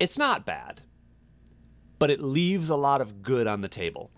It's not bad, but it leaves a lot of good on the table.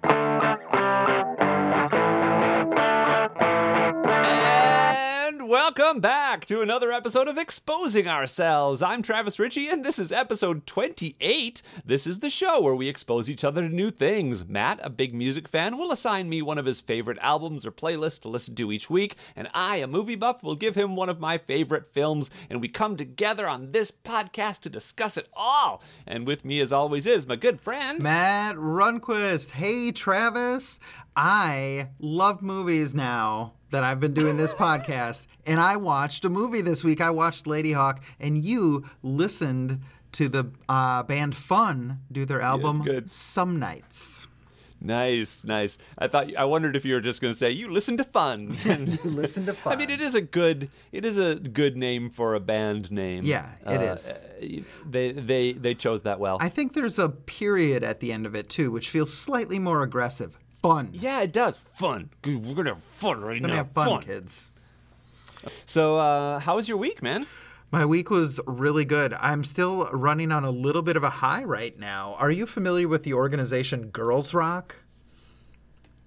Welcome back to another episode of Exposing Ourselves. I'm Travis Ritchie, and this is episode 28. This is the show where we expose each other to new things. Matt, a big music fan, will assign me one of his favorite albums or playlists to listen to each week, and I, a movie buff, will give him one of my favorite films, and we come together on this podcast to discuss it all. And with me, as always, is my good friend. Matt Runquist. Hey, Travis. I love movies now that I've been doing this podcast, and I watched a movie this week. I watched Ladyhawke, and you listened to the uh, band Fun do their album good. Some Nights. Nice, nice. I thought I wondered if you were just going to say you listen to fun. you listen to Fun. I mean, it is a good it is a good name for a band name. Yeah, it Uh, is. uh, They they they chose that well. I think there's a period at the end of it too, which feels slightly more aggressive. Fun. yeah, it does. Fun. We're gonna have fun right now. We're gonna now. have fun, kids. So, uh, how was your week, man? My week was really good. I'm still running on a little bit of a high right now. Are you familiar with the organization Girls Rock?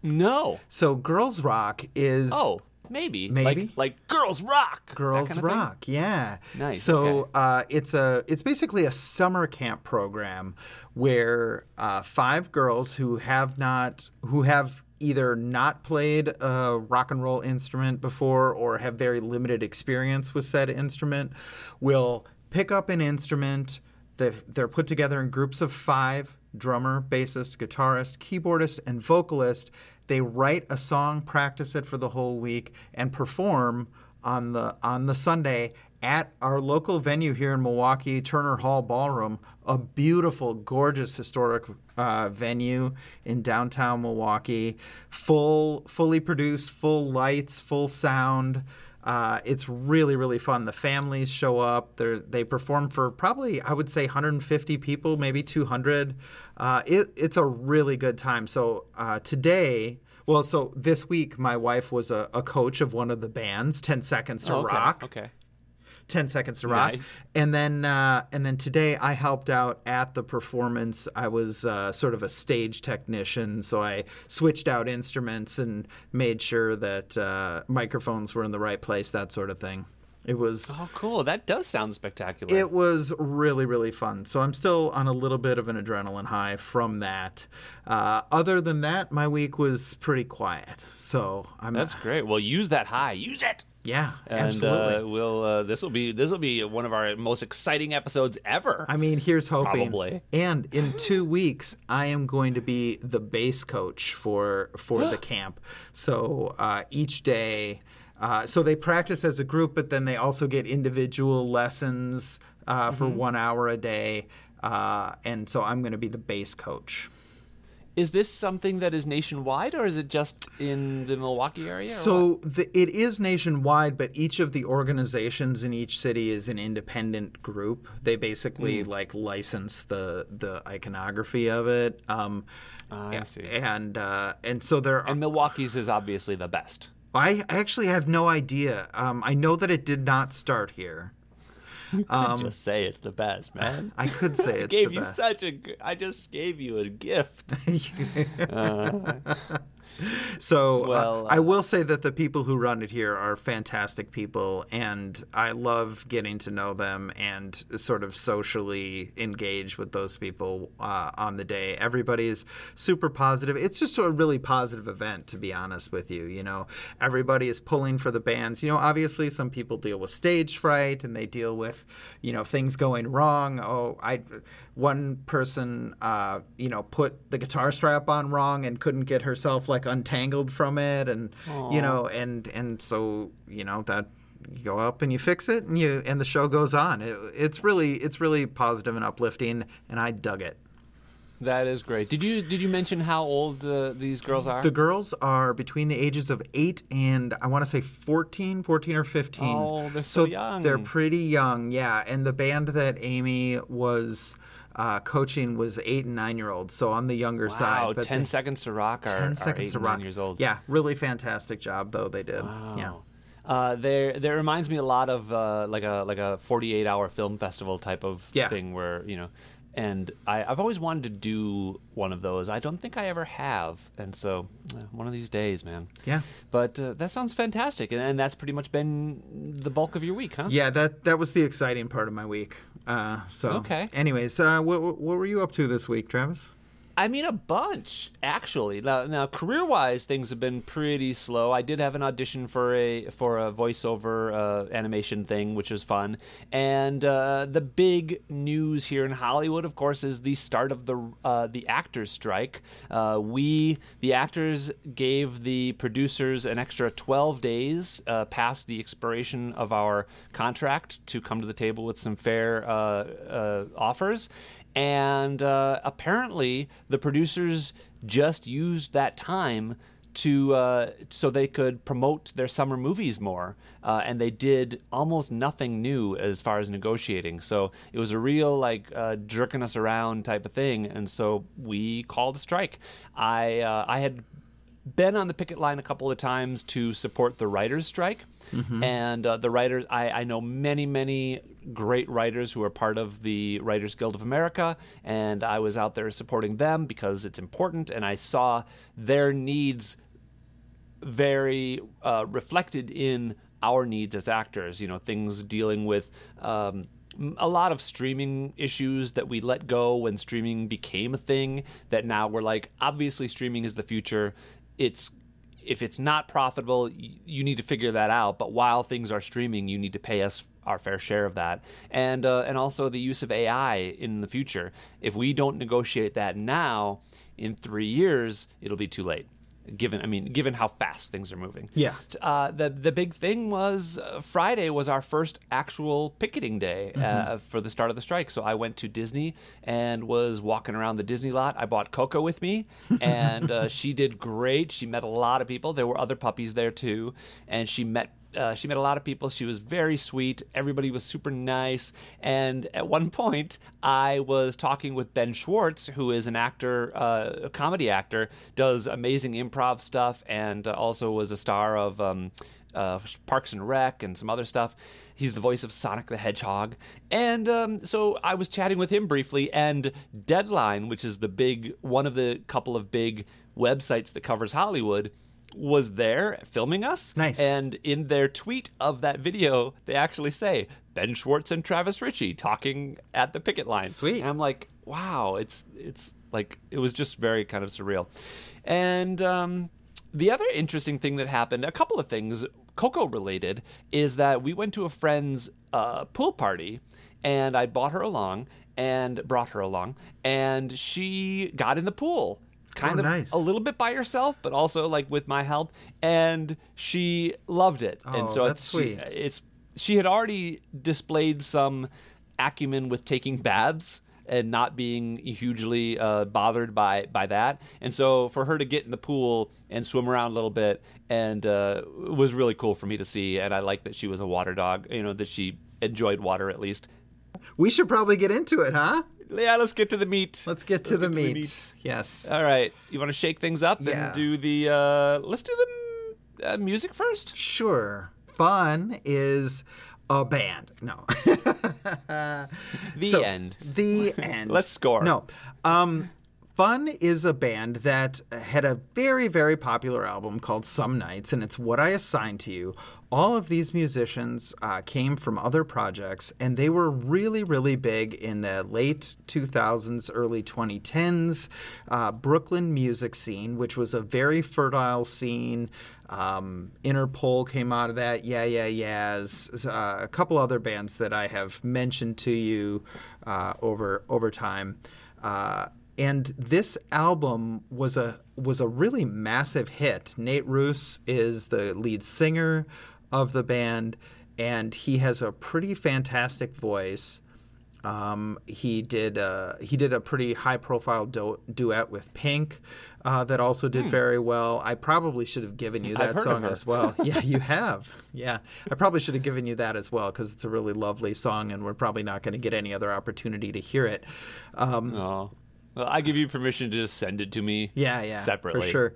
No. So Girls Rock is Oh, maybe. Maybe? Like, like girls rock. Girls kind of thing? Rock, yeah. Nice, So okay. uh, it's a it's basically a summer camp program where uh, five girls who have not who have either not played a rock and roll instrument before or have very limited experience with said instrument will pick up an instrument. They've, they're put together in groups of five drummer, bassist, guitarist, keyboardist, and vocalist. They write a song, practice it for the whole week, and perform on the on the Sunday at our local venue here in Milwaukee, Turner Hall Ballroom, a beautiful, gorgeous historic uh, venue in downtown Milwaukee, full, fully produced, full lights, full sound. Uh, it's really, really fun. The families show up. They they perform for probably, I would say, 150 people, maybe 200. Uh, it, it's a really good time. So uh, today, well, so this week, my wife was a, a coach of one of the bands, 10 Seconds to Oh, okay, Rock. Okay. 10 seconds to rock Nice. and then uh, and then today i helped out at the performance i was uh, sort of a stage technician so i switched out instruments and made sure that uh, microphones were in the right place that sort of thing it was Oh, cool. That does sound spectacular. it was really really fun so i'm still on a little bit of an adrenaline high from that uh, other than that my week was pretty quiet so i'm That's great. Well, use that high. Use it. Yeah And absolutely uh, we'll uh, this will be this will be one of our most exciting episodes ever. I mean, here's hoping. Probably. And in two weeks, I am going to be the bass coach for for the camp. So uh, each day, uh, so they practice as a group, but then they also get individual lessons uh, for Mm-hmm. one hour a day. Uh, and so I'm going to be the bass coach. Is this something that is nationwide, or is it just in the Milwaukee area? So the, it is nationwide, but each of the organizations in each city is an independent group. They basically Hmm. like license the the iconography of it. Um, Ah, I see. and uh, and so there. Are, And Milwaukee's is obviously the best. I actually have no idea. Um, I know that it did not start here. Um, just say it's the best, man. I could say it's I gave the you best. such a. I just gave you a gift. Uh, so uh, Well, I uh, will say that the people who run it here are fantastic people, and I love getting to know them and sort of socially engage with those people uh, on the day. Everybody is super positive. It's just a really positive event, to be honest with you. You know, everybody is pulling for the bands. You know, obviously some people deal with stage fright and they deal with, you know, things going wrong. Oh, I, one person, uh, you know, put the guitar strap on wrong and couldn't get herself like untangled from it, and you know, and and so you know that you go up and you fix it and you and the show goes on. It, it's really it's really positive and uplifting, and I dug it. that is great. Did you did you mention how old uh, these girls are? The girls are between the ages of 8 and I want to say 14, 14 or 15. Oh, they're so young. They're pretty young, yeah. And the band that Amy was uh, coaching was 8 and 9 year olds, so on the younger wow, side. But ten they- seconds to rock are, 10 are seconds eight to rock. nine years old. Yeah, really fantastic job though they did. Wow. Yeah. Uh, there, there reminds me a lot of uh, like a like a 48 hour film festival type of Yeah. thing where you know and I, I've always wanted to do one of those. I don't think I ever have, and so uh, one of these days, man. Yeah. But uh, that sounds fantastic, and, and that's pretty much been the bulk of your week, huh? Yeah, that that was the exciting part of my week. Uh, so, Okay. Anyways, uh, what what were you up to this week, Travis? I mean, a bunch actually. Now, now career-wise, things have been pretty slow. I did have an audition for a for a voiceover uh, animation thing, which was fun. And uh, the big news here in Hollywood, of course, is the start of the uh, the actors' strike. Uh, we, the actors, gave the producers an extra 12 days uh, past the expiration of our contract to come to the table with some fair uh, offers and uh, apparently the producers just used that time to uh, so they could promote their summer movies more, uh, and they did almost nothing new as far as negotiating. So it was a real like uh, jerking us around type of thing, and so we called a strike. I uh, I had been on the picket line a couple of times to support the writers' strike. And uh, the writers, I, I know many, many great writers who are part of the Writers Guild of America, and I was out there supporting them because it's important, and I saw their needs very uh, reflected in our needs as actors. You know, things dealing with um, a lot of streaming issues that we let go when streaming became a thing. That now we're like, obviously, streaming is the future. It's if it's not profitable, you need to figure that out. But while things are streaming, you need to pay us our fair share of that, and uh, and also the use of AI in the future. If we don't negotiate that now, in three years, it'll be too late. Given, I mean, given how fast things are moving. Yeah. Uh, the the big thing was uh, Friday was our first actual picketing day uh, for the start of the strike. So I went to Disney and was walking around the Disney lot. I bought Coco with me, and uh, she did great. She met a lot of people. There were other puppies there too, and she met uh, she met a lot of people. She was very sweet. Everybody was super nice. And at one point, I was talking with Ben Schwartz, who is an actor, uh, a comedy actor, does amazing improv stuff, and uh, also was a star of um, uh, Parks and Rec and some other stuff. He's the voice of Sonic the Hedgehog. And um, so I was chatting with him briefly, and Deadline, which is the big one of the couple of big websites that covers Hollywood, was there filming us. Nice. And in their tweet of that video, they actually say Ben Schwartz and Travis Ritchie talking at the picket line. Sweet. And I'm like, wow, it's it's like it was just very kind of surreal. And um, the other interesting thing that happened, a couple of things, Coco related, is that we went to a friend's uh, pool party, and I bought her along and brought her along, and she got in the pool. Kind Oh, of nice. a little bit by herself, but also like with my help, and she loved it. and Oh, so that's it's, sweet. She, it's she had already displayed some acumen with taking baths and not being hugely uh, bothered by by that. And so for her to get in the pool and swim around a little bit and uh, was really cool for me to see. And I like that she was a water dog. You know that she enjoyed water at least. We should probably get into it, huh? Yeah, let's get to the meat. Let's get to, the, get to the meat. meat. Yes. All right, you want to shake things up Yeah. and do the? Uh, let's do the uh, music first. Sure. Fun is a band. No. The So, end. The end. Let's score. No. Um, Fun is a band that had a very, very popular album called Some Nights, and it's what I assigned to you. All of these musicians uh, came from other projects, and they were really, really big in the late 2000s, early 2010s uh, Brooklyn music scene, which was a very fertile scene. Um, Interpol came out of that. Yeah Yeah Yeahs. Uh, a couple other bands that I have mentioned to you uh, over over time. And this album was a was a really massive hit. Nate Ruess is the lead singer of the band, and he has a pretty fantastic voice. Um, he did uh, he did a pretty high profile du- duet with Pink uh, that also did very well. I probably should have given you Hmm. That song as well. yeah, you have. Yeah, I probably should have given you that as well because it's a really lovely song, and we're probably not going to get any other opportunity to hear it. Um, well, I give you permission to just send it to me. yeah, yeah, Separately. for sure.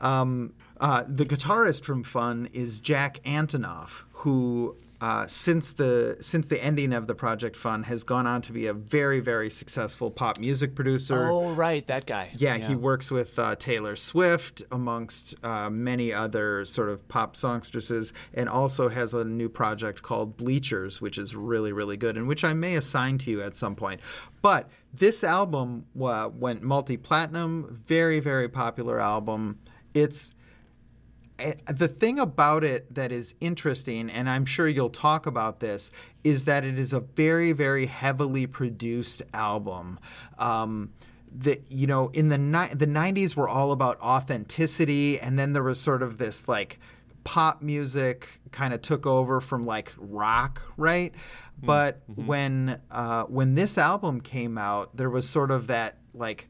Um, uh, the guitarist from Fun is Jack Antonoff, who uh, since the since the ending of the Project Fun has gone on to be a very very successful pop music producer. Oh, right, that guy. Yeah, he works with uh, Taylor Swift, amongst uh, many other sort of pop songstresses, and also has a new project called Bleachers, which is really, really good, and which I may assign to you at some point. But this album uh, went multi platinum, very, very popular album. It's the thing about it that is interesting, and I'm sure you'll talk about this, is that it is a very, very heavily produced album. Um, that you know, in the ni- the '90s were all about authenticity, and then there was sort of this like pop music kind of took over from like rock, right? But Mm-hmm. when uh, when this album came out, there was sort of that like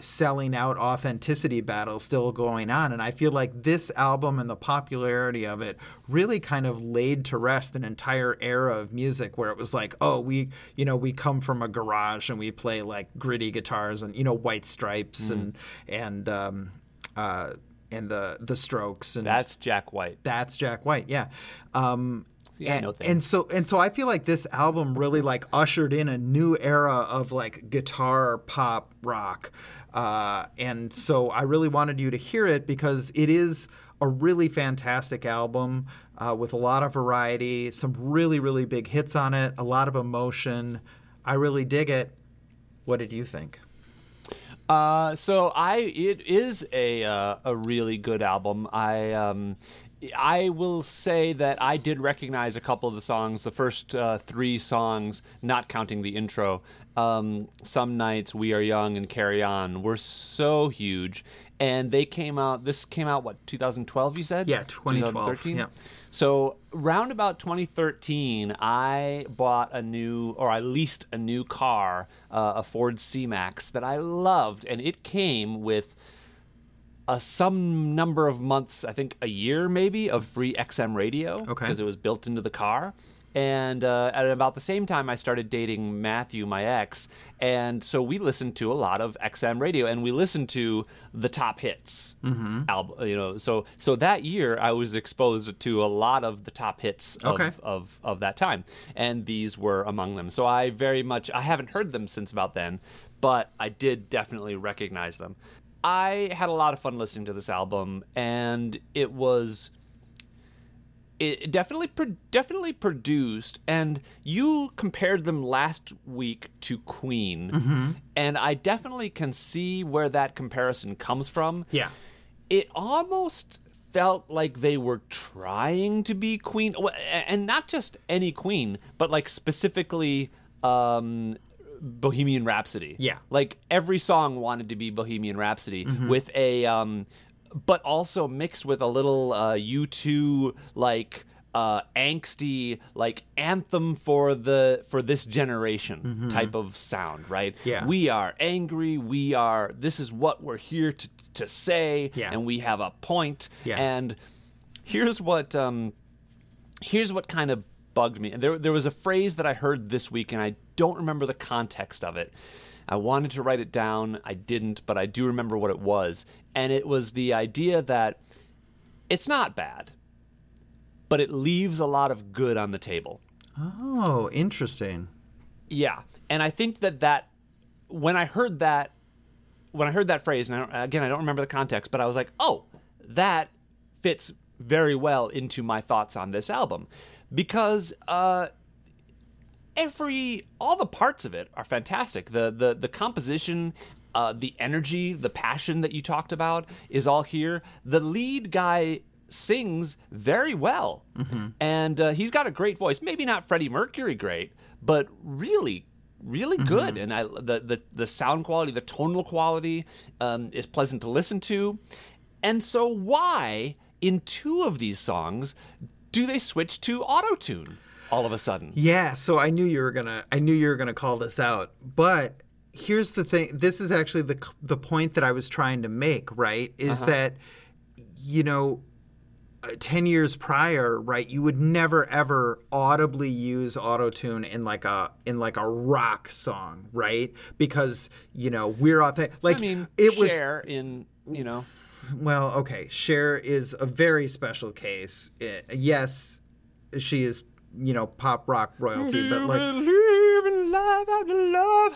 selling out authenticity battle still going on and i feel like this album and the popularity of it really kind of laid to rest an entire era of music where it was like oh we you know we come from a garage and we play like gritty guitars and you know white stripes and and um uh and the the strokes and That's Jack White. that's Jack White, yeah. Um, Yeah, I and, know things. and so and so I feel like this album really like ushered in a new era of like guitar pop rock. Uh, and so I really wanted you to hear it because it is a really fantastic album uh, with a lot of variety, some really really big hits on it, a lot of emotion. I really dig it. What did you think? Uh, so I it is a uh, a really good album. I um, I will say that I did recognize a couple of the songs. The first uh, three songs, not counting the intro, um, "Some Nights," "We Are Young," and "Carry On," were so huge, and they came out. This came out what 2012? You said? Yeah, 2012, 2013? yeah. So round about 2013, I bought a new, or I leased a new car, uh, a Ford C-Max that I loved, and it came with a some number of months, I think a year maybe, of free XM radio Okay. because it was built into the car. And uh, at about the same time, I started dating Matthew, my ex, and so we listened to a lot of XM radio, and we listened to the top hits Mm-hmm. album. You know, so so that year I was exposed to a lot of the top hits of, Okay. of of that time, and these were among them. So I very much I haven't heard them since about then, but I did definitely recognize them. I had a lot of fun listening to this album, and it was it definitely definitely produced and you compared them last week to Queen Mm-hmm. and I definitely can see where that comparison comes from Yeah. it almost felt like they were trying to be Queen and not just any Queen but like specifically um Bohemian Rhapsody. Yeah. Like every song wanted to be Bohemian Rhapsody with a um but also mixed with a little uh U2 like uh angsty like anthem for the for this generation type of sound, right? Yeah. We are angry, we are this is what we're here to to say Yeah. and we have a point Yeah. and here's what um here's what kind of bugged me. And there there was a phrase that I heard this week and I don't remember the context of it. I wanted to write it down, I didn't, but I do remember what it was. And it was the idea that it's not bad, but it leaves a lot of good on the table. Oh, interesting. Yeah, and I think that that when I heard that when I heard that phrase, and I again I don't remember the context, but I was like, oh, that fits very well into my thoughts on this album because uh, every all the parts of it are fantastic. The the the composition. Uh, the energy, the passion that you talked about is all here. The lead guy sings very well, and uh, he's got a great voice. Maybe not Freddie Mercury great, but really, really good. And I the, the the sound quality, the tonal quality um, is pleasant to listen to. And so, why in two of these songs do they switch to auto tune all of a sudden? Yeah, so I knew you were gonna. I knew you were gonna call this out. But here's the thing. This is actually the the point that I was trying to make. Right, is Uh-huh. that you know. uh, 10 years prior right you would never ever audibly use autotune in like a in like a rock song right because you know we're authentic like I mean, it was Cher in you know. well, okay. Cher is a very special case. Uh, yes, she is you know pop rock royalty, but like believe in love after love.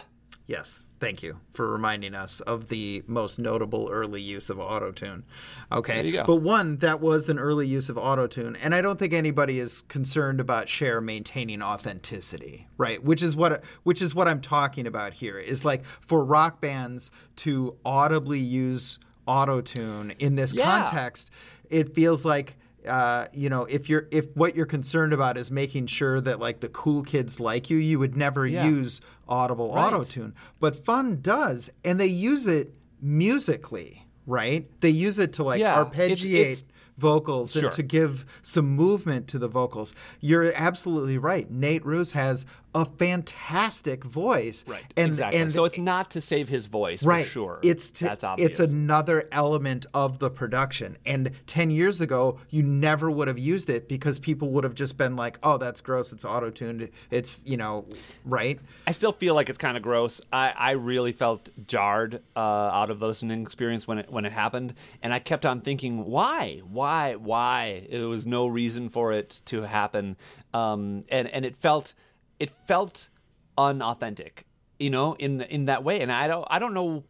Yes, thank you for reminding us of the most notable early use of autotune. Okay, There you go. but one that was an early use of autotune, and I don't think anybody is concerned about Cher maintaining authenticity, right? Which is what which is what I'm talking about here. Is like for rock bands to audibly use autotune in this Yeah. context, it feels like uh, you know, if you're if what you're concerned about is making sure that like the cool kids like you, you would never Yeah. use audible Right. auto tune. But Fun does, and they use it musically, right? They use it to like Yeah, it's- arpeggiate it's- vocals Sure. and to give some movement to the vocals. You're absolutely right. Nate Roos has a fantastic voice. Right. And, exactly. And so it's not to save his voice, right. for sure. It's to, That's obvious. It's another element of the production. And ten years ago, you never would have used it because people would have just been like, "Oh, that's gross. It's auto tuned. It's you know, right." I still feel like it's kind of gross. I, I really felt jarred uh, out of the listening experience when it when it happened, and I kept on thinking, why, why, why? There was no reason for it to happen, um, and and it felt it felt unauthentic, you know, in in that way. And I don't I don't know.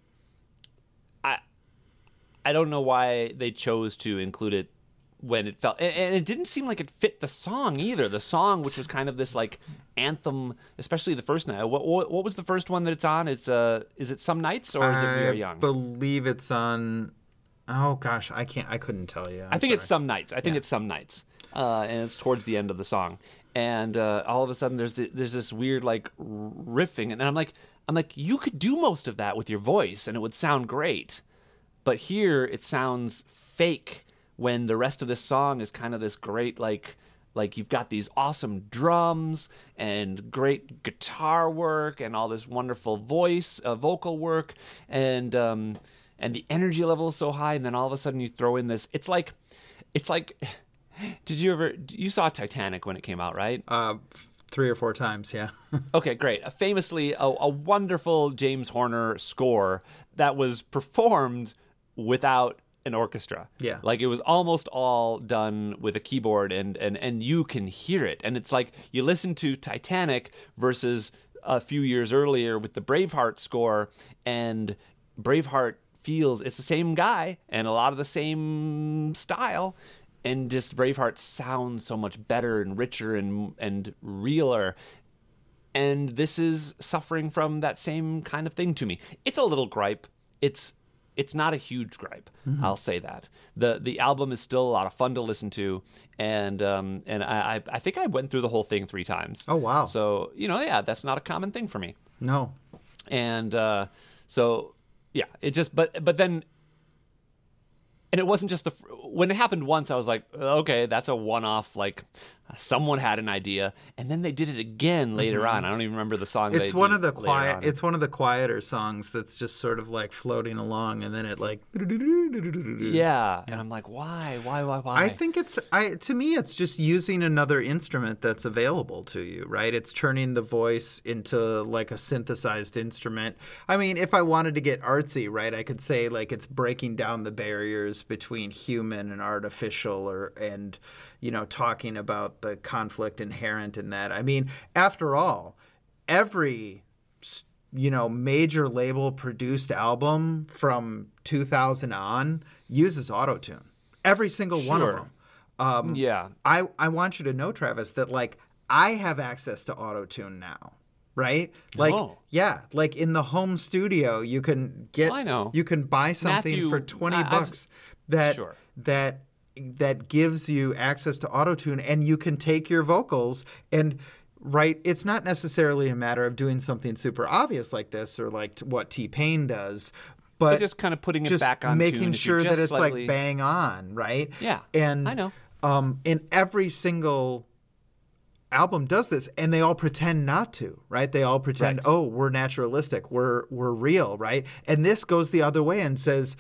I I don't know why they chose to include it when it felt and, and it didn't seem like it fit the song either the song which was kind of this like anthem especially the first night what, what, what was the first one that it's on it's uh is it some nights or is it we are young I believe it's on. Oh gosh, I can't. I couldn't tell you. i think it's some nights i think Yeah. it's some nights uh and it's towards the end of the song and uh all of a sudden there's th- there's this weird like riffing and i'm like i'm like you could do most of that with your voice and it would sound great. But here it sounds fake when the rest of this song is kind of this great like like you've got these awesome drums and great guitar work and all this wonderful voice uh, vocal work and um and the energy level is so high and then all of a sudden you throw in this it's like it's like did you ever you saw titanic when it came out right Uh, three or four times. Yeah. Okay, great. Uh, Famously, a, a wonderful James Horner score that was performed without an orchestra. Yeah. Like it was almost all done with a keyboard and and and you can hear it. And it's like you listen to Titanic versus a few years earlier with the Braveheart score and Braveheart feels it's the same guy and a lot of the same style and just Braveheart sounds so much better and richer and and realer and this is suffering from that same kind of thing to me. It's a little gripe. It's it's not a huge gripe. I'll say that. the The album is still a lot of fun to listen to, and um, and I I I think I went through the whole thing three times. Oh wow. So you know, yeah, that's not a common thing for me. no. And uh, so yeah, it just but but then. And it wasn't just the when it happened once. I was like, okay, that's a one-off. Like, someone had an idea, and then they did it again later on. I don't even remember the song. Mm-hmm. It's one of the quiet. on. It's one of the quieter songs that's just sort of like floating along, and then it like. Yeah. And I'm like, why? Why, why, why? I think it's I to me it's just using another instrument that's available to you, right? It's turning the voice into like a synthesized instrument. I mean, if I wanted to get artsy, right, I could say like it's breaking down the barriers between human and artificial or and you know, talking about the conflict inherent in that. I mean, after all, every you know major label produced album from 2000 on uses autotune every single one of them um, yeah. I, I want you to know travis that like i have access to autotune now right like Oh. yeah like in the home studio you can get I know. you can buy something Matthew, for 20 I- bucks that Sure. that that gives you access to autotune and you can take your vocals and right it's not necessarily a matter of doing something super obvious like this or like what T-Pain does but But just kind of putting it back on making tune if you're sure that it's slightly- like bang on right Yeah. and I know. um and every single album does this and they all pretend not to right they all pretend Right. oh we're naturalistic we're we're real right and this goes the other way and says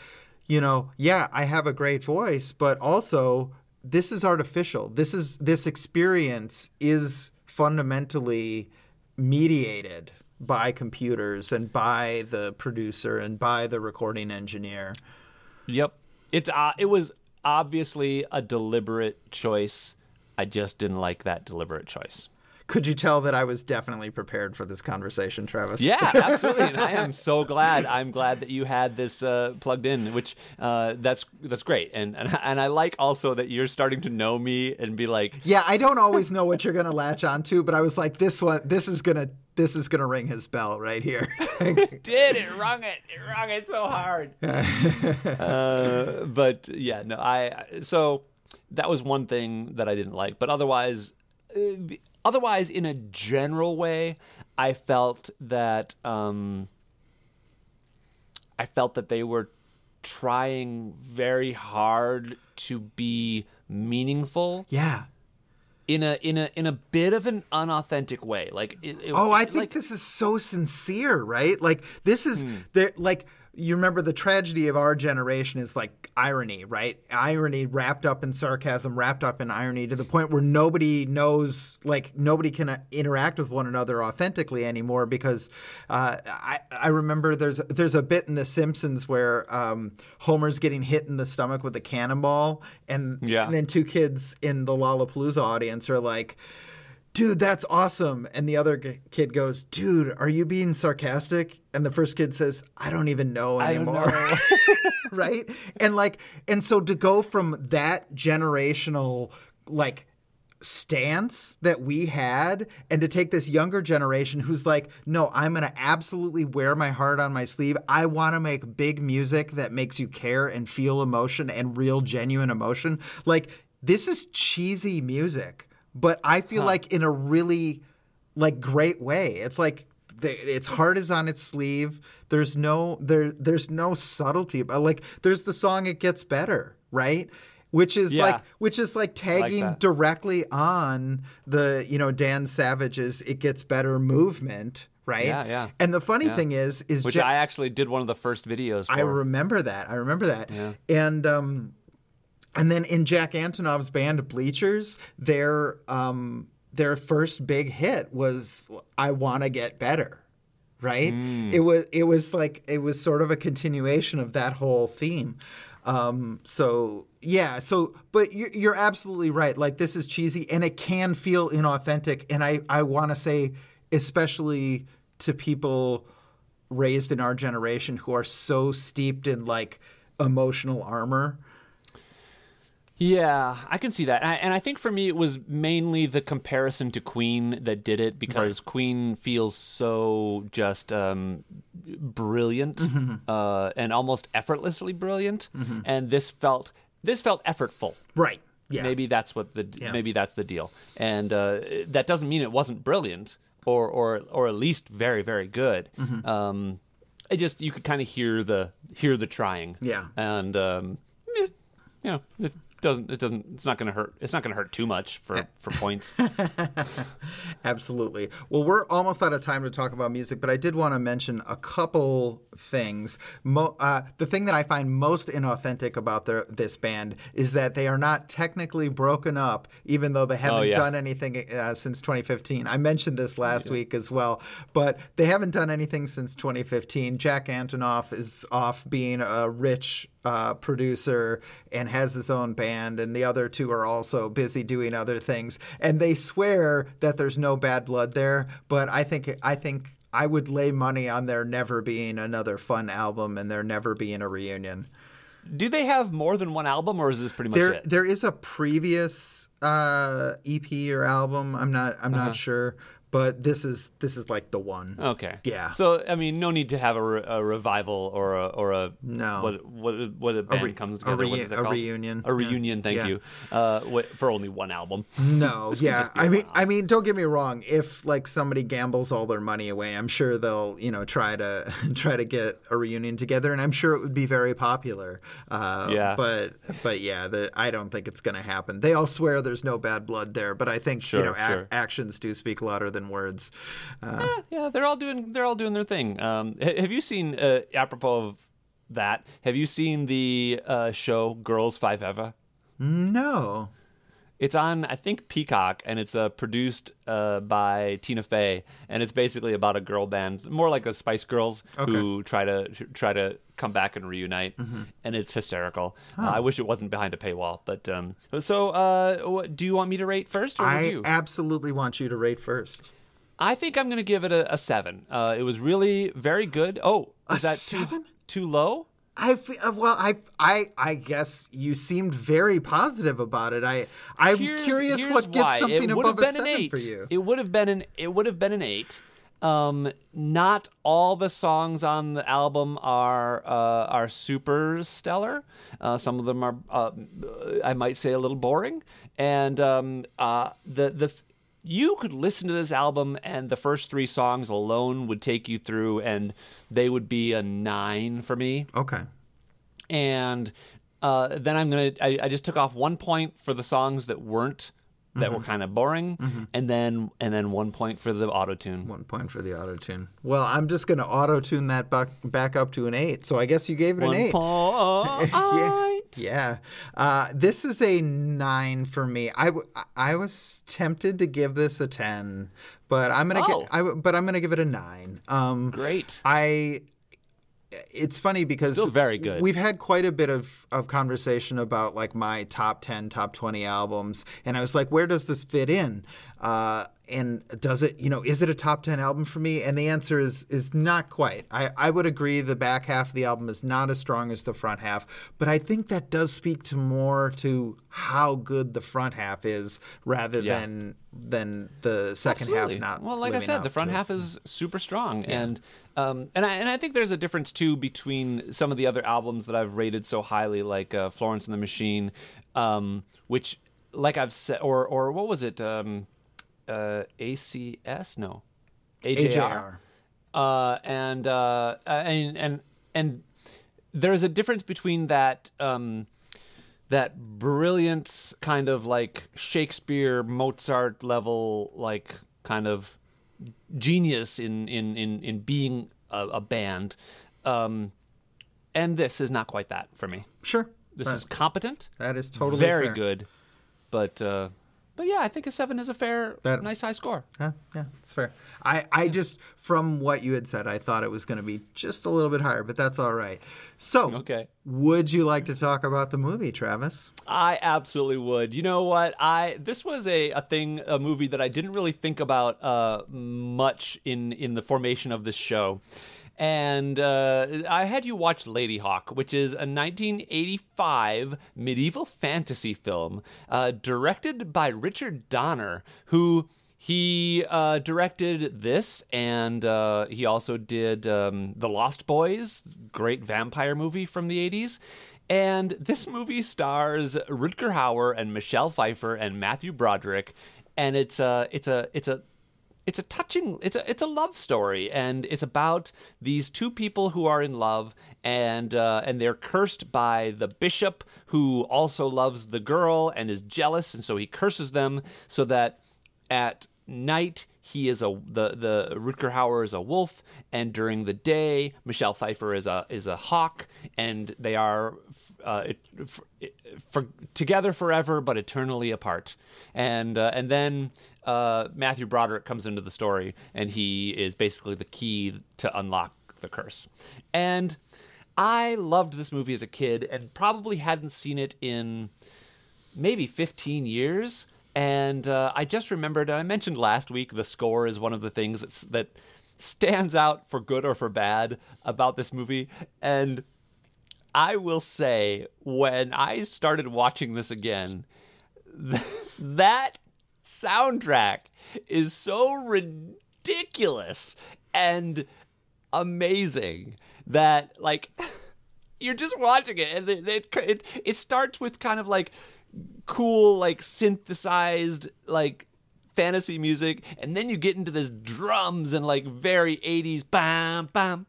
you know yeah i have a great voice but also this is artificial this is this experience is fundamentally mediated by computers and by the producer and by the recording engineer Yep. It's uh, it was obviously a deliberate choice. I just didn't like that deliberate choice. Could you tell that I was definitely prepared for this conversation, Travis? Yeah, absolutely. and I am so glad. I'm glad that you had this uh, plugged in, which uh, that's that's great. And, and and I like also that you're starting to know me and be like, Yeah, I don't always know what you're gonna latch onto, but I was like, this one, this is gonna, this is gonna ring his bell right here. it did it rung it, it rung it so hard. uh, but yeah, no, I so that was one thing that I didn't like, but otherwise. Otherwise, in a general way, I felt that um, I felt that they were trying very hard to be meaningful yeah. in a in a in a bit of an unauthentic way. Like, it, it- Oh, I think like, this is so sincere, right? Like this is Hmm. there like you remember the tragedy of our generation is like irony, right? Irony wrapped up in sarcasm, wrapped up in irony to the point where nobody knows, like nobody can uh, interact with one another authentically anymore. Because uh, I I remember there's there's a bit in The Simpsons where um, Homer's getting hit in the stomach with a cannonball, and, Yeah. and then two kids in the Lollapalooza audience are like dude, that's awesome. And the other g- kid goes, dude, are you being sarcastic? And the first kid says, I don't even know anymore. know. right? And like, and so to go from that generational, like, stance that we had and to take this younger generation who's like no i'm going to absolutely wear my heart on my sleeve i want to make big music that makes you care and feel emotion and real genuine emotion like this is cheesy music but i feel Huh. like in a really like great way it's like the, its heart is on its sleeve there's no there there's no subtlety but like there's the song it gets better right which is Yeah. like which is like tagging that. directly on the you know Dan Savage's "It Gets Better" movement, right? Yeah, yeah. And the funny Yeah. thing is, is which I actually did one of the first videos for. I remember that. I remember that. Yeah. And um, and then in Jack Antonoff's band Bleachers, their um their first big hit was "I Want to Get Better." Right? Mm. It was it was like it was sort of a continuation of that whole theme. Um, so yeah, so but you're, you're absolutely right. Like this is cheesy and it can feel inauthentic. And I I want to say, especially to people raised in our generation who are so steeped in like emotional armor. Yeah, I can see that. And I, and I think for me, it was mainly the comparison to Queen that did it because Queen feels so just um, brilliant Mm-hmm. uh, and almost effortlessly brilliant. And this felt this felt effortful. Right. Yeah. Maybe that's what the Yeah. maybe that's the deal. And uh, that doesn't mean it wasn't brilliant or or or at least very very good. Mm-hmm. Um, it just you could kind of hear the hear the trying. Yeah. And um, it, you know it doesn't it doesn't it's not going to hurt it's not going to hurt too much for for points. Absolutely. Well, we're almost out of time to talk about music, but I did want to mention a couple things. Mo- uh, the thing that I find most inauthentic about their, this band is that they are not technically broken up, even though they haven't Oh, yeah. done anything uh, since 2015. I mentioned this last week as well, but they haven't done anything since 2015. Jack Antonoff is off being a rich uh, producer and has his own band, and the other two are also busy doing other things. And they swear that there's no bad blood there, but I think I think I would lay money on there never being another fun album and there never being a reunion. Do they have more than one album, or is this pretty much There it? there is a previous uh, EP or album. I'm not I'm Uh-huh. not sure, but this is this is like the one. Okay. Yeah. So I mean, no need to have a, re- a revival or a or a No. what what what a band re- comes a together. what reu- a reunion. A Yeah. reunion. Thank Yeah. you. Uh, wh- for only one album. No, yeah. a I mean. I mean, don't get me wrong. If like somebody gambles all their money away, I'm sure they'll, you know, try to try to get a reunion together, and I'm sure it would be very popular. Uh, Yeah. But but yeah, the, I don't think it's going to happen. They all swear there's no bad blood there, but I think Sure, you know, sure. actions do speak louder than words. Uh, Eh, yeah, they're all doing they're all doing their thing. Um, have you seen uh, apropos of that? Have you seen the uh, show Girls Five Eva? no. It's on, I think, Peacock, and it's uh, produced uh, by Tina Fey, and it's basically about a girl band, more like the Spice Girls, who try to try to come back and reunite, and it's hysterical. Uh, I wish it wasn't behind a paywall, but um, so uh, do you want me to rate first, or I you? absolutely want you to rate first. I think I'm going to give it a, a seven. Uh, it was really very good. Oh, is A that too seven? too low? I fe- uh, well, I I I guess you seemed very positive about it. I I'm Here's- curious here's what gets why. something above a seven eight. for you. It would have been an it would have been an eight. Um, not all the songs on the album are uh, are super stellar. Uh, some of them are, uh, I might say, a little boring. And um, uh, the the you could listen to this album, and the first three songs alone would take you through, and they would be a nine for me Okay. and uh, then I'm gonna. I, I just took off one point for the songs that weren't that were kind of boring, and then and then one point for the auto tune. One point for the auto tune. Well, I'm just going to auto tune that back, back up to an eight. So I guess you gave it One an eight. point. yeah. Yeah. Uh, this is a nine for me. I, w- I was tempted to give this a 10, but I'm going to Oh. get, I, but I'm going to give it a nine. Um, Great. I, it's funny because Still very good. We've had quite a bit of, of conversation about like my top 10, top 20 albums. And I was like, where does this fit in? Uh, and does it, you know, is it a top 10 album for me? And the answer is, is not quite. I, I would agree the back half of the album is not as strong as the front half, but I think that does speak to more to how good the front half is rather Yeah. than, than the second Absolutely. half not well, like I said, the front half is super strong, and um, and I and I think there's a difference too between some of the other albums that I've rated so highly, like uh, Florence and the Machine, um, which, like I've said, or or what was it, um, uh, ACS? No, AJR. uh, and uh, and and and there's a difference between that um, that brilliant kind of like Shakespeare, Mozart level, like kind of genius in in in in being a, a band, um, and this is not quite that for me. Sure. This That- is competent, that is totally very fair. good, but uh, but yeah, I think a seven is a fair, That- nice high score. Yeah, yeah, it's fair. I, I just from what you had said, I thought it was going to be just a little bit higher, but that's all right. So, Okay. would you like to talk about the movie, Travis? I absolutely would. You know what? I this was a, a thing, a movie that I didn't really think about uh, much in in the formation of this show. And uh, I had you watch Ladyhawke, which is a 1985 medieval fantasy film uh, directed by Richard Donner, who he uh, directed this, and uh, he also did um, The Lost Boys, great vampire movie from the 80s. And this movie stars Rutger Hauer and Michelle Pfeiffer and Matthew Broderick, and it's a it's a it's a it's a touching it's a it's a love story and it's about these two people who are in love and uh, and they're cursed by the bishop who also loves the girl and is jealous and so he curses them so that at night he is a the the Rutger Hauer is a wolf and during the day Michelle Pfeiffer is a is a hawk and they are uh, for, for together forever but eternally apart. And uh, and then uh, Matthew Broderick comes into the story and he is basically the key to unlock the curse and I loved this movie as a kid and probably hadn't seen it in maybe 15 years. And uh, I just remembered, and I mentioned last week, the score is one of the things that's, that stands out for good or for bad about this movie. And I will say, when I started watching this again, that soundtrack is so ridiculous and amazing that, like, you're just watching it and it, it, it, starts with kind of like cool like synthesized like fantasy music and then you get into this drums and like very 80s bam bam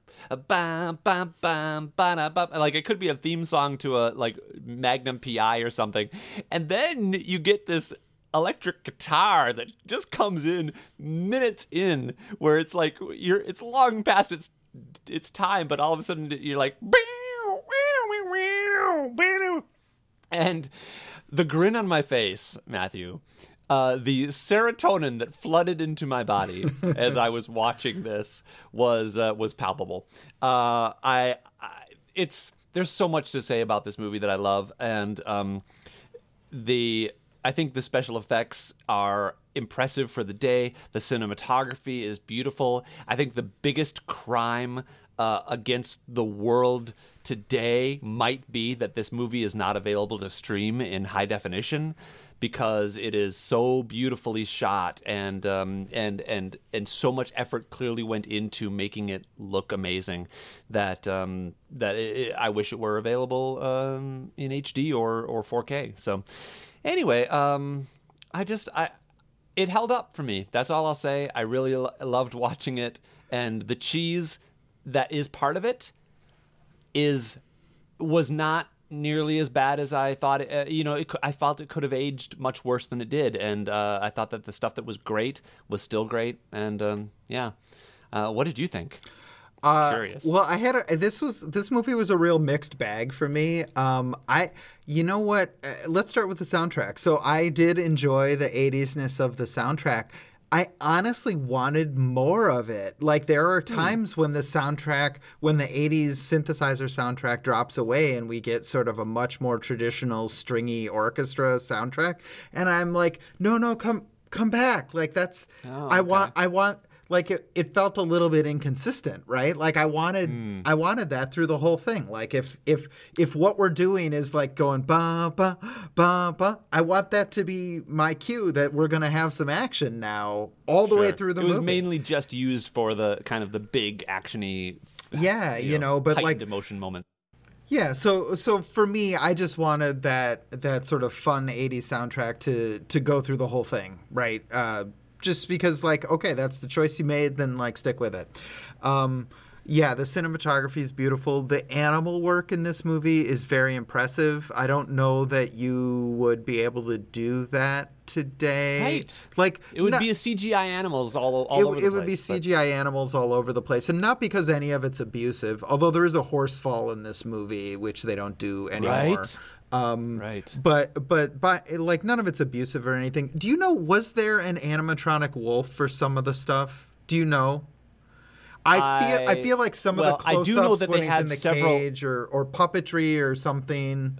bam bam bam bam bam like it could be a theme song to a like magnum pi or something. And then you get this electric guitar that just comes in minutes in where it's like you're it's long past its its time but all of a sudden you're like and the grin on my face, Matthew, uh, the serotonin that flooded into my body as I was watching this was uh, was palpable. Uh, I, I, it's there's so much to say about this movie that I love, and um, the I think the special effects are impressive for the day. The cinematography is beautiful. I think the biggest crime uh, against the world today might be that this movie is not available to stream in high definition because it is so beautifully shot and um, and and and so much effort clearly went into making it look amazing that um, that it, I wish it were available um, in HD or or 4K. So anyway, um, I just I it held up for me. That's all I'll say. I really lo- loved watching it, and the cheese that is part of it is was not nearly as bad as I thought. It, uh, you know, it, I felt it could have aged much worse than it did, and uh, I thought that the stuff that was great was still great. And um, yeah, uh, what did you think? Uh, Curious. Well, I had a, this was this movie was a real mixed bag for me. Um, I, you know what? Uh, let's start with the soundtrack. So I did enjoy the 80s-ness of the soundtrack. I honestly wanted more of it. Like there are times when the soundtrack, when the 80s synthesizer soundtrack drops away and we get sort of a much more traditional stringy orchestra soundtrack, and I'm like, no, no, come come back. Like that's Oh, I want I want like it, it felt a little bit inconsistent right like i wanted Hmm. i wanted that through the whole thing like if if if what we're doing is like going ba ba ba ba i want that to be my cue that we're gonna have some action now all the way through the movie. it was movie mainly just used for the kind of the big actiony, yeah you know but heightened like emotion moment. Yeah, so so for me, I just wanted that that sort of fun '80s soundtrack to to go through the whole thing, right? Uh, just because, like, okay, that's the choice you made, then like stick with it. Um, yeah, the cinematography is beautiful. The animal work in this movie is very impressive. I don't know that you would be able to do that today. Right. Like It would not- be a CGI animals all, all it, over the it would be place, but- CGI animals all over the place, and not because any of it's abusive. Although there is a horse fall in this movie, which they don't do anymore. Right. Um, Right. But but but like none of it's abusive or anything. Do you know? Was there an animatronic wolf for some of the stuff? Do you know? I feel I I- feel like some well, of the I close-ups do know that when they he's had in the several- cage or or puppetry or something.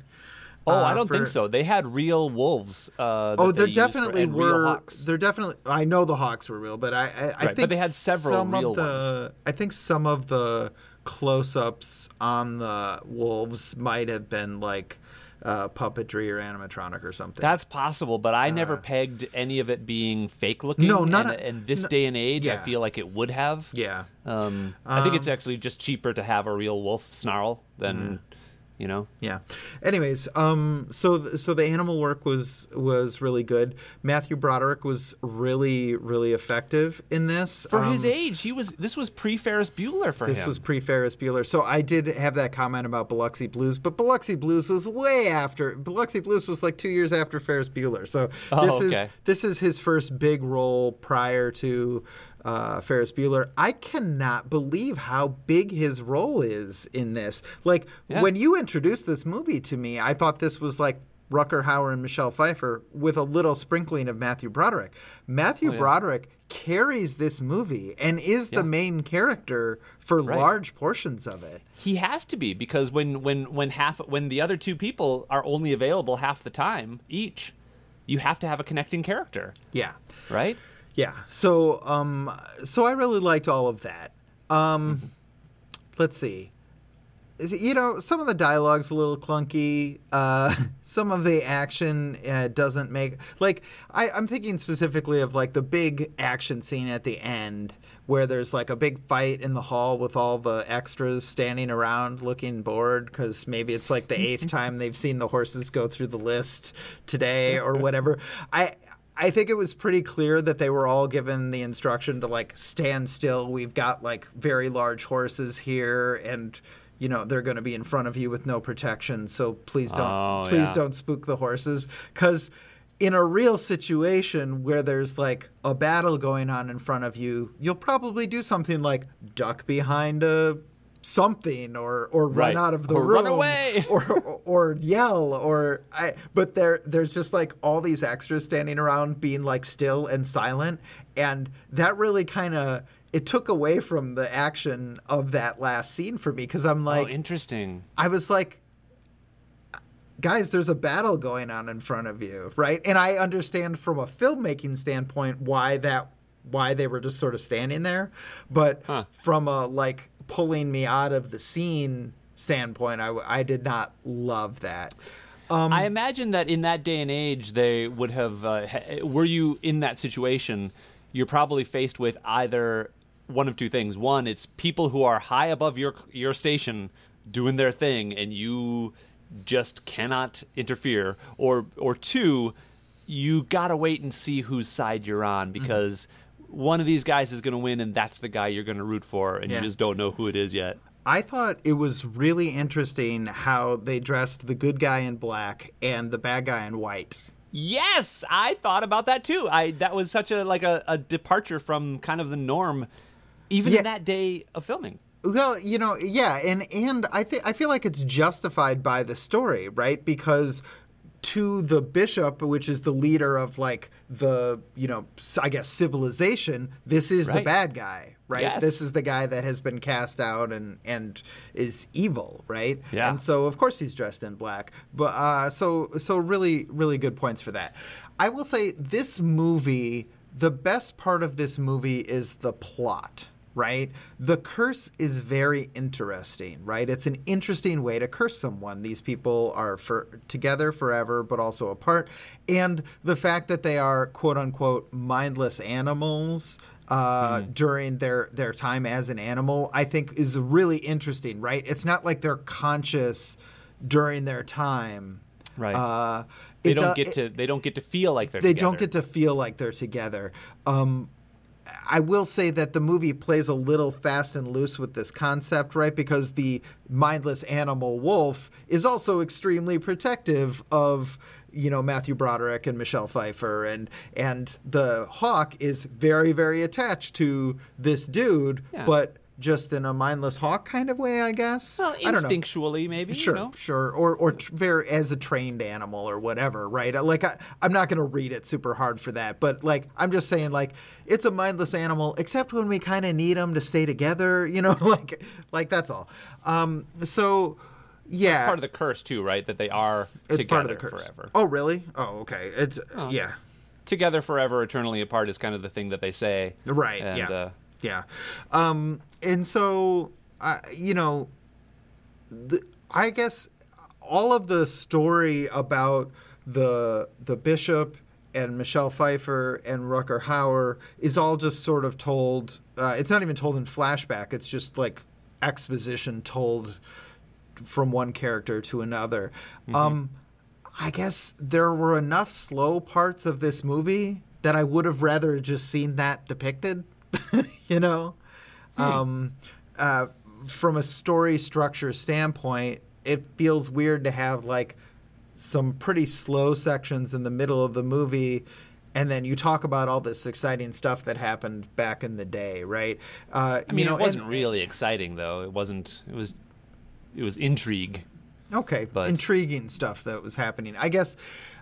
Oh, uh, I don't think so. They had real wolves. Uh, Oh, there used for- definitely were. hawks. There definitely. I know the hawks were real, but I. I, I Right, but think they had several some real of the, I think some of the close-ups on the wolves might have been like uh, puppetry or animatronic or something. That's possible, but I never Uh, pegged any of it being fake looking. No, not and, of- and this no- day and age, I feel like it would have. yeah. Um, I think it's Um, actually just cheaper to have a real wolf snarl than, Mm-hmm. You know. Yeah. Anyways, um, so so the animal work was was really good. Matthew Broderick was really really effective in this For his Um, age, he was. This was pre Ferris Bueller for This him. was pre Ferris Bueller. So I did have that comment about Biloxi Blues, but Biloxi Blues was way after. Biloxi Blues was like two years after Ferris Bueller. So Oh, this okay. is this is his first big role prior to uh, Ferris Bueller. I cannot believe how big his role is in this. Like Yeah. when you introduced this movie to me, I thought this was like. Rutger Hauer and Michelle Pfeiffer with a little sprinkling of Matthew Broderick. Matthew Oh, yeah. Broderick carries this movie and is Yeah. the main character for Right. large portions of it. He has to be because when when when half when the other two people are only available half the time each, you have to have a connecting character, Yeah. right? Yeah. So um so I really liked all of that. Um let's see. You know, some of the dialogue's a little clunky. Uh, some of the action uh, doesn't make like I, I'm thinking specifically of like the big action scene at the end where there's like a big fight in the hall with all the extras standing around looking bored because maybe it's like the eighth time they've seen the horses go through the list today or whatever. I I think it was pretty clear that they were all given the instruction to like stand still. We've got like very large horses here and you know they're going to be in front of you with no protection so please don't Oh, please yeah. don't spook the horses cuz in a real situation where there's like a battle going on in front of you you'll probably do something like duck behind a something or or Right. run out of the Or room run away. or, or or yell or I but there there's just like all these extras standing around being like still and silent and that really kind of it took away from the action of that last scene for me because I'm oh, like oh, interesting. I was like, guys, there's a battle going on in front of you, right? And I understand from a filmmaking standpoint why that why they were just sort of standing there, but Huh. from a like pulling me out of the scene standpoint, I I did not love that. Um, I imagine that in that day and age, they would have. Uh, ha- were you in that situation, you're probably faced with either one of two things. One, it's people who are high above your your station doing their thing, and you just cannot interfere. Or, or two, you gotta wait and see whose side you're Mm-hmm. on because. One of these guys is going to win, and that's the guy you're going to root for, and Yeah. you just don't know who it is yet. I thought it was really interesting how they dressed the good guy in black and the bad guy in white. Yes, I thought about that too. I that was such a like a, a departure from kind of the norm, even Yeah. in that day of filming. Well, you know, yeah, and and I think I feel like it's justified by the story, right? Because to the bishop, which is the leader of like the, you know, I guess civilization, this is the bad guy, right? Yes. This is the guy that has been cast out and and is evil, right? Yeah. And so of course he's dressed in black. But uh so so really really good points for that. I will say this movie, the best part of this movie is the plot right? The curse is very interesting, right? It's an interesting way to curse someone. These people are for together forever, but also apart, and the fact that they are quote unquote mindless animals. Uh, During their their time as an animal, I think is really interesting, right? It's not like they're conscious during their time, Right. Uh, they don't do- get to they don't get to feel like they're they together. don't get to feel like they're together. Um, I will say that the movie plays a little fast and loose with this concept, right? Because the mindless animal wolf is also extremely protective of, you know, Matthew Broderick and Michelle Pfeiffer, and and the hawk is very very attached to this dude, Yeah. but just in a mindless hawk kind of way, I guess. well, I don't know. instinctually maybe. Sure, You know? sure, or or tr- very as a trained animal or whatever, right? Like I, I'm not gonna read it super hard for that, but like I'm just saying, like it's a mindless animal, except when we kind of need them to stay together, you know, like like that's all. Um, so yeah, Part of the curse too, right? That they are it's together part of the curse. forever. Oh, really? Oh, okay. It's Oh. yeah, Together forever, eternally apart is kind of the thing that they say. right, And, yeah. Uh, Yeah. Um, and so, uh, you know, the, I guess all of the story about the the bishop and Michelle Pfeiffer and Rutger Hauer is all just sort of told. Uh, it's not even told in flashback. It's just like exposition told from one character to another. Um, I guess there were enough slow parts of this movie that I would have rather just seen that depicted. you know, um, uh, from a story structure standpoint, it feels weird to have like some pretty slow sections in the middle of the movie. And then you talk about all this exciting stuff that happened back in the day, right? Uh, I mean, you know, it wasn't and- really exciting though. It wasn't. It was. It was intrigue. Okay, But- intriguing stuff that was happening. I guess,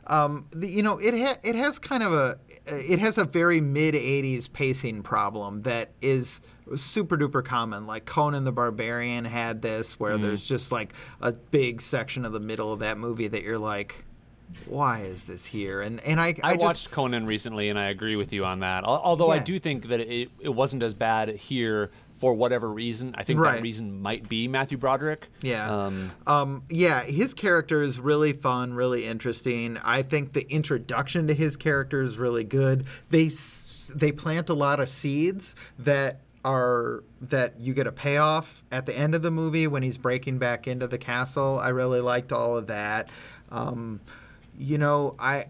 um, the, you know, it ha- it has kind of a it has a very mid '80s pacing problem that is super duper common. Like Conan the Barbarian had this, where Mm. there's just like a big section of the middle of that movie that you're like, why is this here? And and I I, I, just watched Conan recently, and I agree with you on that. Al- Although I do think that it, it wasn't as bad here for whatever reason. I think Right. that reason might be Matthew Broderick. Yeah. Um, Um, yeah, his character is really fun, really interesting. I think the introduction to his character is really good. They they plant a lot of seeds that are that you get a payoff at the end of the movie when he's breaking back into the castle. I really liked all of that. Um, you know, I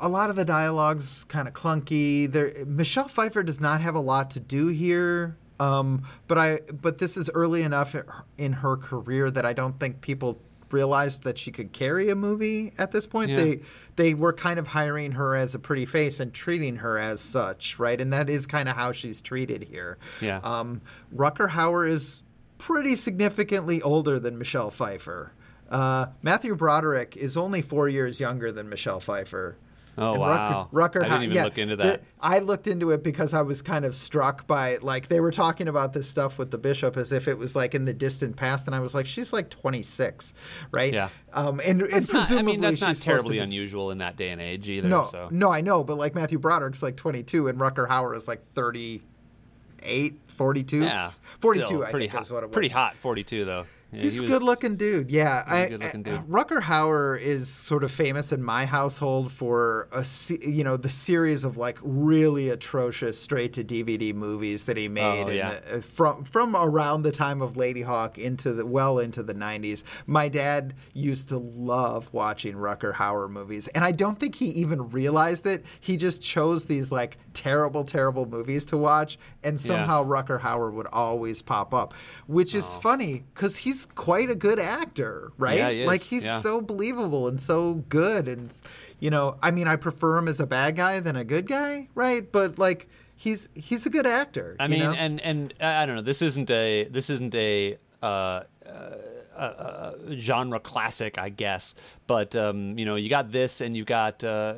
a lot of the dialogue's kind of clunky. There, Michelle Pfeiffer does not have a lot to do here. Um, but I, but this is early enough in her career that I don't think people realized that she could carry a movie at this point. Yeah. They, they were kind of hiring her as a pretty face and treating her as such, right? And that is kind of how she's treated here. Yeah. Um, Rutger Hauer is pretty significantly older than Michelle Pfeiffer. Uh, Matthew Broderick is only four years younger than Michelle Pfeiffer. Oh And wow! Rutger, I didn't even yeah, look into the- that. I looked into it because I was kind of struck by like they were talking about this stuff with the bishop as if it was like in the distant past, and I was like, she's like 26, right? Yeah. Um, and, and That's not, I presumably mean, that's not she's supposed terribly be- unusual in that day and age either. No, so. no, I know, but like Matthew Broderick's like 22, and Rutger Hauer is like 38, 42. Yeah, 42, still I pretty think hot. is what it was. Pretty hot, forty-two though. Yeah, He's he a good looking dude. Yeah. he's a I, good-looking I- dude. Rutger Hauer is sort of famous in my household for a you know the series of like really atrocious straight to DVD movies that he made Oh, yeah. the- uh, from from around the time of Ladyhawke into the well into the 90s. My dad used to love watching Rutger Hauer movies and I don't think he even realized it. He just chose these like terrible terrible movies to watch and Yeah. somehow Rutger Hauer would always pop up, which is Oh. funny because he's quite a good actor, right? Yeah, he Like he's yeah. so believable and so good, and you know, I mean, I prefer him as a bad guy than a good guy, right? But like, he's he's a good actor. I mean, know? and and uh, I don't know. This isn't a this isn't a. Uh, uh, a, a genre classic, I guess, but um, you know, you got this, and you got uh,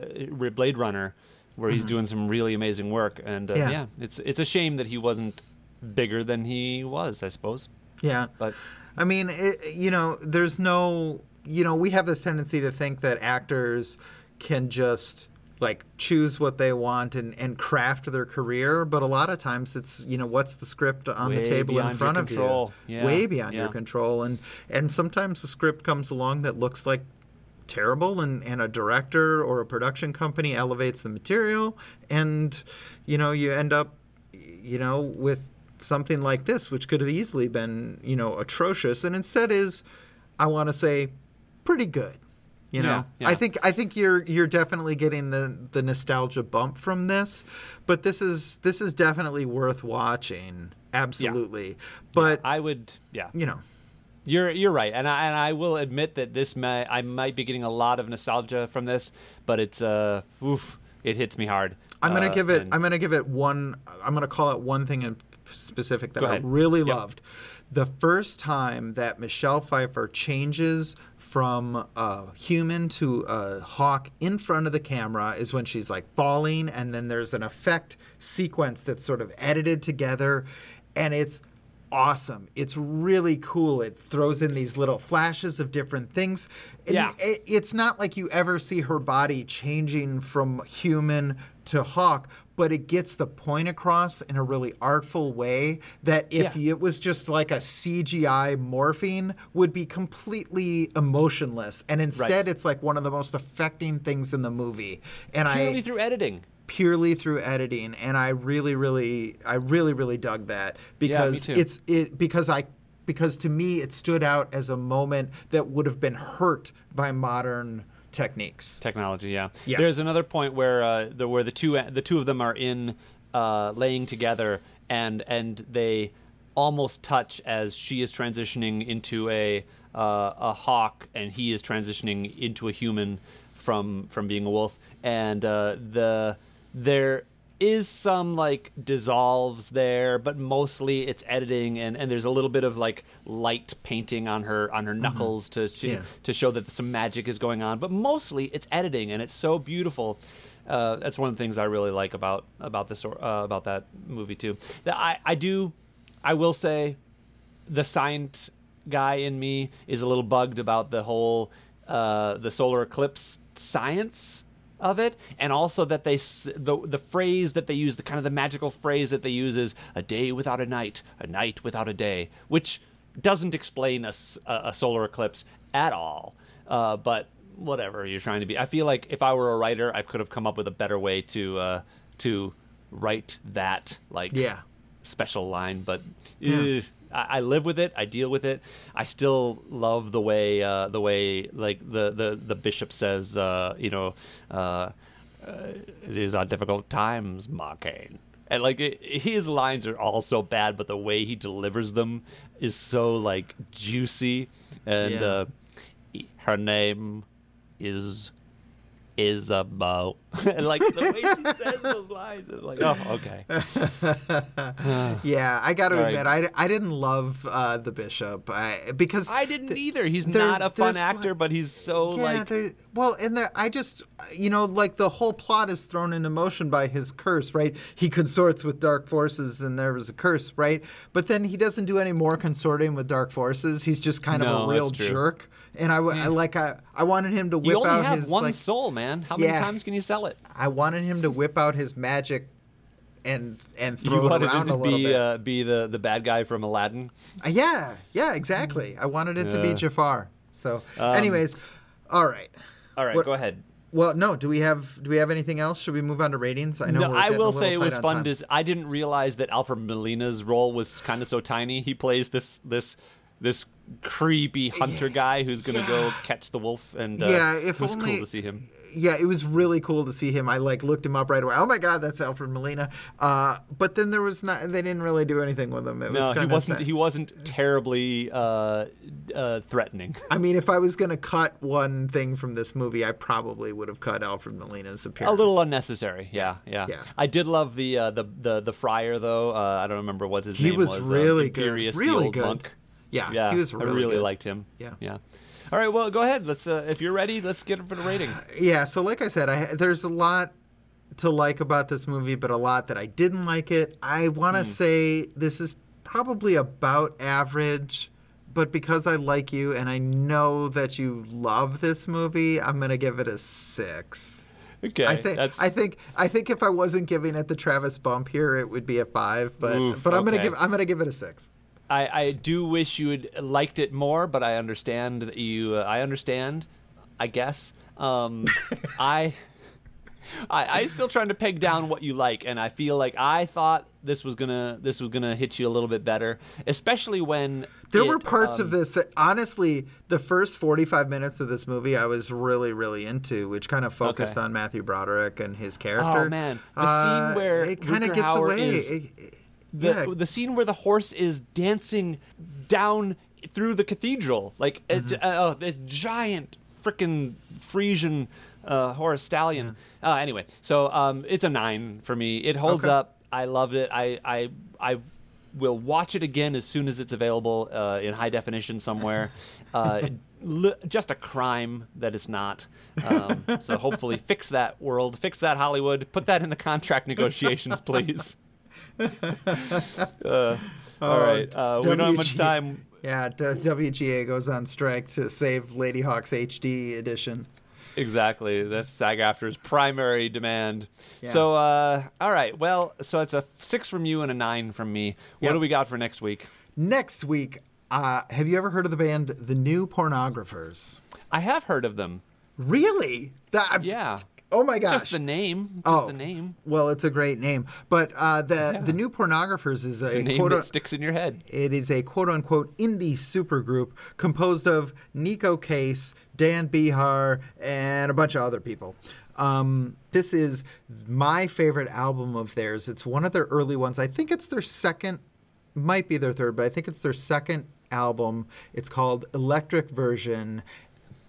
Blade Runner, where he's doing some really amazing work, and uh, Mm-hmm. Yeah. yeah. it's it's a shame that he wasn't bigger than he was, I suppose. yeah, But I mean, it, you know, there's no, you know, we have this tendency to think that actors can just like choose what they want and, and craft their career, but a lot of times it's you know what's the script on Way the table in front of control. you, Yeah, way beyond your control, and and sometimes the script comes along that looks like terrible and, and a director or a production company elevates the material and you know you end up you know with something like this which could have easily been you know atrocious and instead is i want to say pretty good you know Yeah, i think i think you're you're definitely getting the the nostalgia bump from this but this is this is definitely worth watching absolutely but I would, yeah, you know You're you're right, and I and I will admit that this may I might be getting a lot of nostalgia from this, but it's uh, oof, it hits me hard. I'm gonna Uh, give it. and- I'm gonna give it one. I'm gonna call it one thing in specific that I really Yep. loved. The first time that Michelle Pfeiffer changes from a human to a hawk in front of the camera is when she's like falling, and then there's an effect sequence that's sort of edited together, and it's awesome. It's really cool. It throws in these little flashes of different things. And Yeah. it- it's not like you ever see her body changing from human to hawk, but it gets the point across in a really artful way that if Yeah. it was just like a CGI morphing would be completely emotionless. And instead it's like one of the most affecting things in the movie. And purely I through editing. purely through editing and I really really I really really dug that because too. it's it because I because to me it stood out as a moment that would have been hurt by modern techniques. Technology, yeah. Yeah. There's another point where uh, the where the two the two of them are in uh, laying together, and and they almost touch as she is transitioning into a uh, a hawk, and he is transitioning into a human from from being a wolf, and uh, the there is some like dissolves there, but mostly it's editing and, and there's a little bit of like light painting on her on her knuckles to to, Yeah. to show that some magic is going on. But mostly it's editing and it's so beautiful. Uh, that's one of the things I really like about about this or uh, about that movie too. That I I do I will say the science guy in me is a little bugged about the whole uh, the solar eclipse science of it, and also that they the the phrase that they use, the kind of the magical phrase that they use is a day without a night, a night without a day, which doesn't explain a, a solar eclipse at all. Uh, but whatever you're trying to be, I feel like if I were a writer, I could have come up with a better way to uh, to write that like Yeah. special line, but Yeah. eh, I, I live with it. I deal with it. I still love the way uh, the way like the the the bishop says, uh, you know, uh, uh, these are difficult times, Marquet. And like it, his lines are all so bad, but the way he delivers them is so like juicy. And Yeah. uh, her name is Isabeau. like the way she says those lines, it's like, oh, okay. yeah, I got to All right. admit, I, I didn't love uh, the bishop I, because I didn't either. He's not a fun actor, like- but he's so yeah, like. there, well, and there, I just, you know, like the whole plot is thrown into motion by his curse, right? He consorts with dark forces, and there was a curse, right? But then he doesn't do any more consorting with dark forces. He's just kind of a real jerk. And I, w- I like, I, I wanted him to whip You only out have his one like, soul, man. How many Yeah. times can you sell it? I wanted him to whip out his magic and and You throw it around him to a little be bit. uh, be the the bad guy from Aladdin. Uh, yeah, yeah, exactly. I wanted it to be Jafar. So, Um, anyways, all right. All right, What- go ahead. Well, no. Do we have do we have anything else? Should we move on to ratings? I know. No, we're I getting a will say it was fun. time. To, s- I didn't realize that Alfred Molina's role was kind of so tiny. He plays this this this creepy hunter guy who's gonna go catch the wolf, and uh, yeah, if it was only cool to see him. Yeah, it was really cool to see him. I like looked him up right away. Oh my God, that's Alfred Molina. Uh, but then there was not. They didn't really do anything with him. It was No, he wasn't. sad. He wasn't terribly uh, uh, threatening. I mean, if I was gonna cut one thing from this movie, I probably would have cut Alfred Molina's appearance A little unnecessary, yeah, yeah. Yeah. I did love the uh, the the the friar though. Uh, I don't remember what his He name was was. really good, really good. monk. Yeah, Yeah, he was really I really good. liked him. Yeah. yeah. All right, well, go ahead. Let's. Uh, if you're ready, let's get it for the rating. Yeah, so like I said, I there's a lot to like about this movie, but a lot that I didn't like it. I want to Hmm. say this is probably about average, but because I like you and I know that you love this movie, I'm gonna give it a six. Okay, I think that's I think I think if I wasn't giving it the Travis bump here, it would be a five. But Oof, but I'm gonna give I'm gonna give it a six. I, I do wish you had liked it more, but I understand that you. Uh, I understand, I guess. Um, I, I, I still trying to peg down what you like, and I feel like I thought this was gonna this was gonna hit you a little bit better, especially when There it, were parts um, of this that honestly, the first 45 minutes of this movie, I was really, really into, which kind of focused Okay. on Matthew Broderick and his character. Oh man, the Uh, scene where it kind of gets Hauer away. is It- it- the yeah, the scene where the horse is dancing down through the cathedral, like a Mm-hmm. uh, oh, this giant freaking Frisian uh, horse stallion. Uh, anyway, so um, it's a nine for me. It holds Okay. up. I loved it. I I I will watch it again as soon as it's available uh, in high definition somewhere. Uh, li- just a crime that it's not. Um, so hopefully, fix that world, fix that Hollywood, put that in the contract negotiations, please. Uh, all Oh, right. Uh, we don't have much time. yeah, WGA goes on strike to save Ladyhawke's HD edition. Exactly. That's SAG AFTRA's primary demand. Yeah. So, uh, all right. Well, so it's a six from you and a nine from me. What Yep. do we got for next week? Next week, uh, have you ever heard of the band The New Pornographers? I have heard of them. Really? That, Yeah. Oh my gosh. Just the name. Just Oh. the name. Well, it's a great name, but uh, the Yeah. the new pornographers is a, The name quote. that sticks in your head. it is a quote unquote indie supergroup composed of Neko Case, Dan Bejar, and a bunch of other people. Um, this is my favorite album of theirs. It's one of their early ones. I think it's their second, might be their third, but I think it's their second album. It's called Electric Version.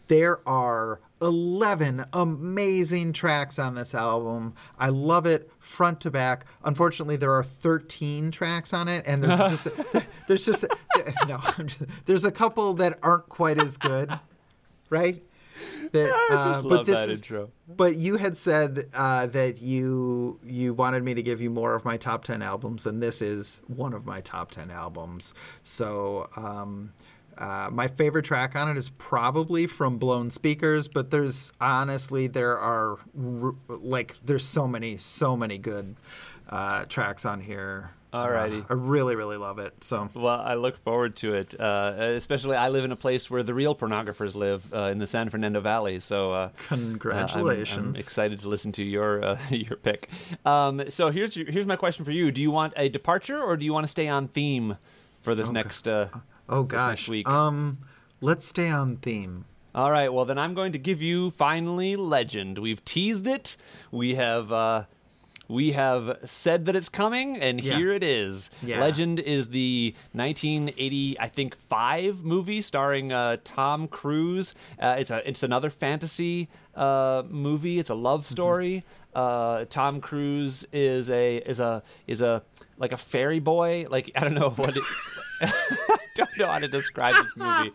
There are 11 amazing tracks on this album. I love it front to back. Unfortunately, there are 13 tracks on it, and there's just there's just no. I'm just- there's a couple that aren't quite as good, right? That, uh, love this that is- intro. But you had said uh, that you you wanted me to give you more of my top ten albums, and this is one of my top ten albums. So um, uh, my favorite track on it is probably from Blown Speakers, but there's honestly there are like there's so many so many good uh, tracks on here. Alrighty. Uh, I really really love it. So Well, I look forward to it. Uh, especially, I live in a place where the real pornographers live uh, in the San Fernando Valley. So, uh, congratulations. Uh, I'm, I'm excited to listen to your uh, your pick. Um, so here's your, here's my question for you: Do you want a departure, or do you want to stay on theme for this next? Oh gosh. week? Um, let's stay on theme. all right. Well, then I'm going to give you finally Legend. We've teased it. We have. Uh, we have said that it's coming, and Yeah. here it is. Yeah. Legend is the 1980, I think, five movie starring uh, Tom Cruise. Uh, it's a it's another fantasy uh, movie. It's a love Mm-hmm. story. Uh, Tom Cruise is a is a is a like a fairy boy. Like I don't know what. It, I don't know how to describe this movie.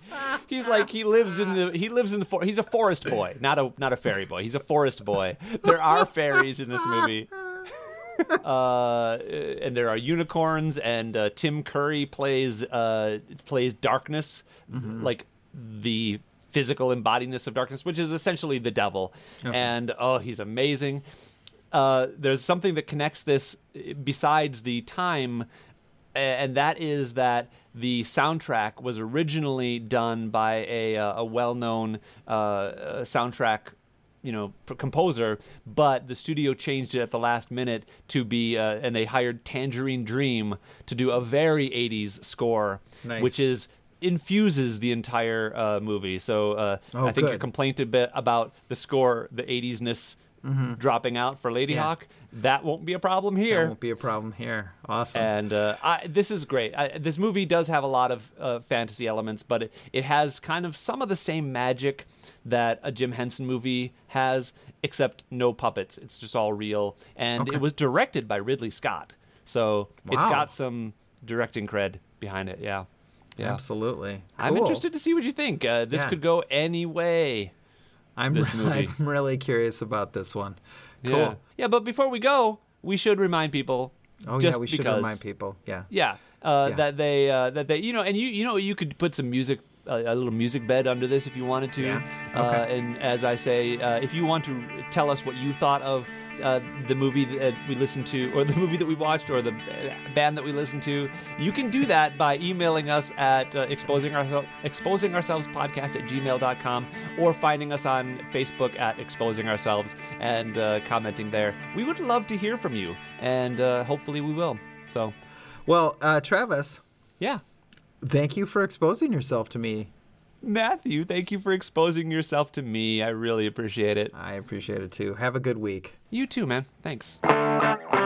He's like he lives in the he lives in the for, he's a forest boy, not a not a fairy boy. He's a forest boy. There are fairies in this movie. Uh, and there are unicorns, and uh, Tim Curry plays uh, plays darkness, like the physical embodiness of darkness, which is essentially the devil. And oh, he's amazing. Uh, there's something that connects this eh, besides the time and that is that the soundtrack was originally done by a, uh, a well-known uh, soundtrack you know composer but the studio changed it at the last minute to be uh, and they hired tangerine dream to do a very 80s score Nice. which is infuses the entire uh, movie so uh, Oh, i think your good. complaint a bit about the score the 80s-ness dropping out for lady Mm-hmm. Yeah. hawk that won't be a problem That here won't be a problem here. Awesome. and uh, I, this is great. I, this movie does have a lot of uh, fantasy elements, but it, it has kind of some of the same magic that a Jim Henson movie has, except no puppets. It's just all real. And Okay. it was directed by Ridley Scott, so it's got some directing cred behind it. Yeah, yeah. Absolutely. I'm interested to see what you think. Uh, this Yeah. could go any way. I'm, this movie. I'm really curious about this one. Cool. Yeah. Yeah, but before we go, we should remind people. Oh yeah, we should remind people. Yeah. Yeah, uh, Yeah. that they uh, that they you know, and you you know you could put some music. Uh, A, a little music bed under this if you wanted to. Yeah, Uh, okay. and as I say, uh, if you want to tell us what you thought of uh, the movie that we listened to, or the movie that we watched, or the uh, band that we listened to, you can do that by emailing us at uh, exposing, ourselves exposing ourselves podcast at gmail.com or finding us on Facebook at exposing ourselves and uh, commenting there. We would love to hear from you, and uh, hopefully we will. So, Well, uh, Travis, yeah. Thank you for exposing yourself to me. Matthew, thank you for exposing yourself to me. I really appreciate it. I appreciate it too. Have a good week. You too, man. Thanks. Thank